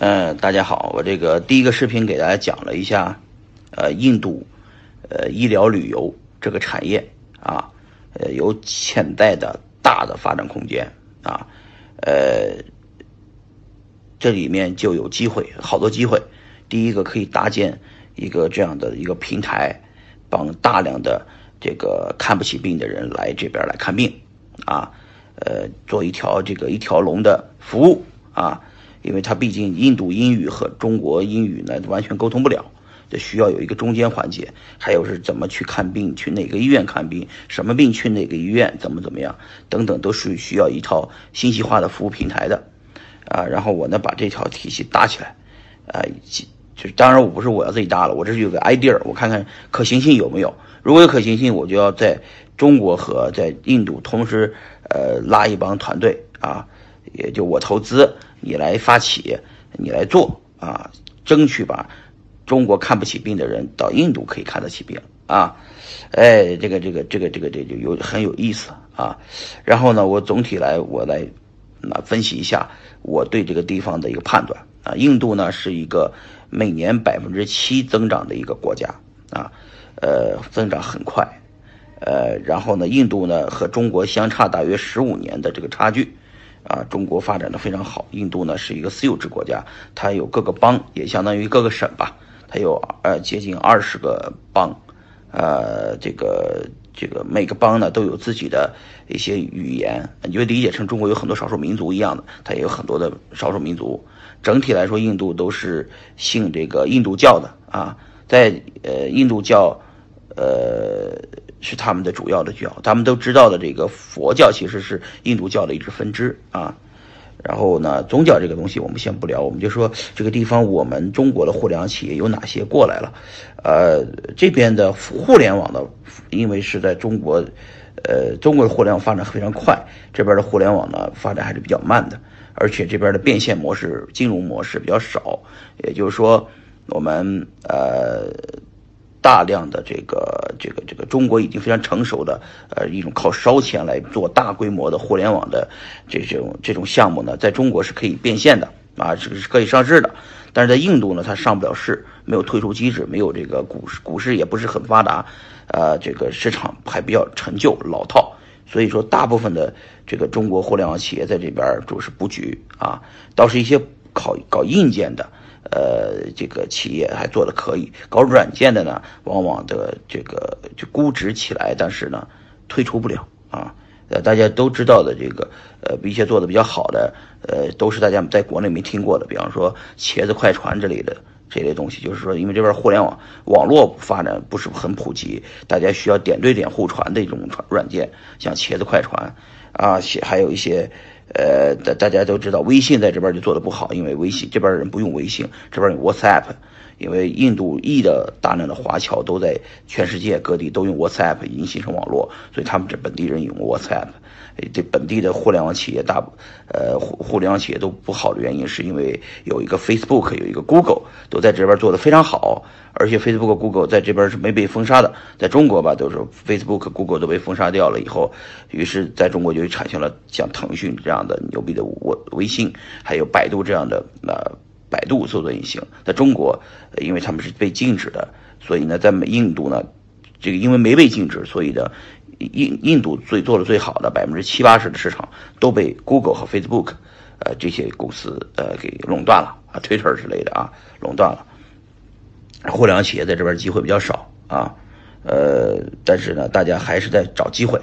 呃，大家好，我这个第一个视频给大家讲了一下，呃，印度，呃，医疗旅游这个产业啊，呃，有潜在的大的发展空间啊，呃，这里面就有机会，好多机会。第一个可以搭建一个这样的一个平台，帮大量的这个看不起病的人来这边来看病啊，呃，做一条这个一条龙的服务啊。因为它毕竟印度英语和中国英语呢完全沟通不了，这需要有一个中间环节。还有是怎么去看病，去哪个医院看病，什么病去哪个医院，怎么怎么样，等等，都是需要一套信息化的服务平台的，啊，然后我呢把这条体系搭起来，啊，就是当然我不是我要自己搭了，我这是有个 idea，我看看可行性有没有。如果有可行性，我就要在中国和在印度同时，呃，拉一帮团队啊。也就我投资，你来发起，你来做啊，争取把中国看不起病的人到印度可以看得起病啊，哎，这个这个这个这个这就有很有意思啊。然后呢，我总体来我来那分析一下我对这个地方的一个判断啊。印度呢是一个每年百分之七增长的一个国家啊，呃，增长很快，呃，然后呢，印度呢和中国相差大约十五年的这个差距。啊，中国发展的非常好。印度呢是一个私有制国家，它有各个邦，也相当于各个省吧。它有呃接近二十个邦，呃，这个这个每个邦呢都有自己的一些语言，你就理解成中国有很多少数民族一样的，它也有很多的少数民族。整体来说，印度都是信这个印度教的啊，在呃印度教，呃。是他们的主要的教，他们都知道的这个佛教其实是印度教的一支分支啊。然后呢，宗教这个东西我们先不聊，我们就说这个地方我们中国的互联网企业有哪些过来了？呃，这边的互联网的，因为是在中国，呃，中国的互联网发展非常快，这边的互联网呢发展还是比较慢的，而且这边的变现模式、金融模式比较少，也就是说，我们呃。大量的这个这个这个中国已经非常成熟的呃一种靠烧钱来做大规模的互联网的这种这种项目呢，在中国是可以变现的啊，是是可以上市的。但是在印度呢，它上不了市，没有退出机制，没有这个股市，股市也不是很发达，呃，这个市场还比较陈旧老套。所以说，大部分的这个中国互联网企业在这边主是布局啊，倒是一些搞搞硬件的。呃，这个企业还做的可以，搞软件的呢，往往的这个就估值起来，但是呢，退出不了啊。呃，大家都知道的这个，呃，一些做的比较好的，呃，都是大家在国内没听过的，比方说茄子快传之类的这类东西，就是说，因为这边互联网网络发展不是很普及，大家需要点对点互传的一种软件，像茄子快传啊，还有一些。呃，大大家都知道，微信在这边就做的不好，因为微信这边人不用微信，这边有 WhatsApp，因为印度裔的大量的华侨都在全世界各地都用 WhatsApp，已经形成网络，所以他们这本地人用 WhatsApp。这本地的互联网企业大，呃，互互联网企业都不好的原因，是因为有一个 Facebook，有一个 Google，都在这边做的非常好，而且 Facebook、Google 在这边是没被封杀的，在中国吧，都是 Facebook、Google 都被封杀掉了以后，于是在中国就产生了像腾讯这样的牛逼的微微信，还有百度这样的呃百度搜索引擎，在中国，因为他们是被禁止的，所以呢，在印度呢，这个因为没被禁止，所以呢。印印度最做的最好的百分之七八十的市场都被 Google 和 Facebook，呃这些公司呃给垄断了啊，Twitter 之类的啊垄断了。互联网企业在这边机会比较少啊，呃但是呢大家还是在找机会，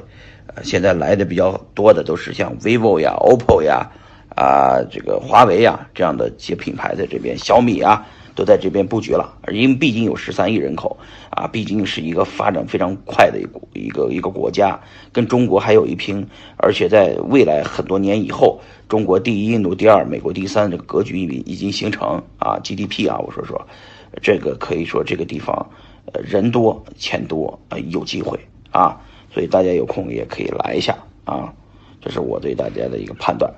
呃现在来的比较多的都是像 vivo 呀、OPPO 呀啊这个华为呀这样的一些品牌在这边，小米啊。都在这边布局了，因为毕竟有十三亿人口啊，毕竟是一个发展非常快的一个一个一个国家，跟中国还有一拼，而且在未来很多年以后，中国第一，印度第二，美国第三，这个格局已已经形成啊，GDP 啊，我说说，这个可以说这个地方，呃，人多钱多啊，有机会啊，所以大家有空也可以来一下啊，这是我对大家的一个判断。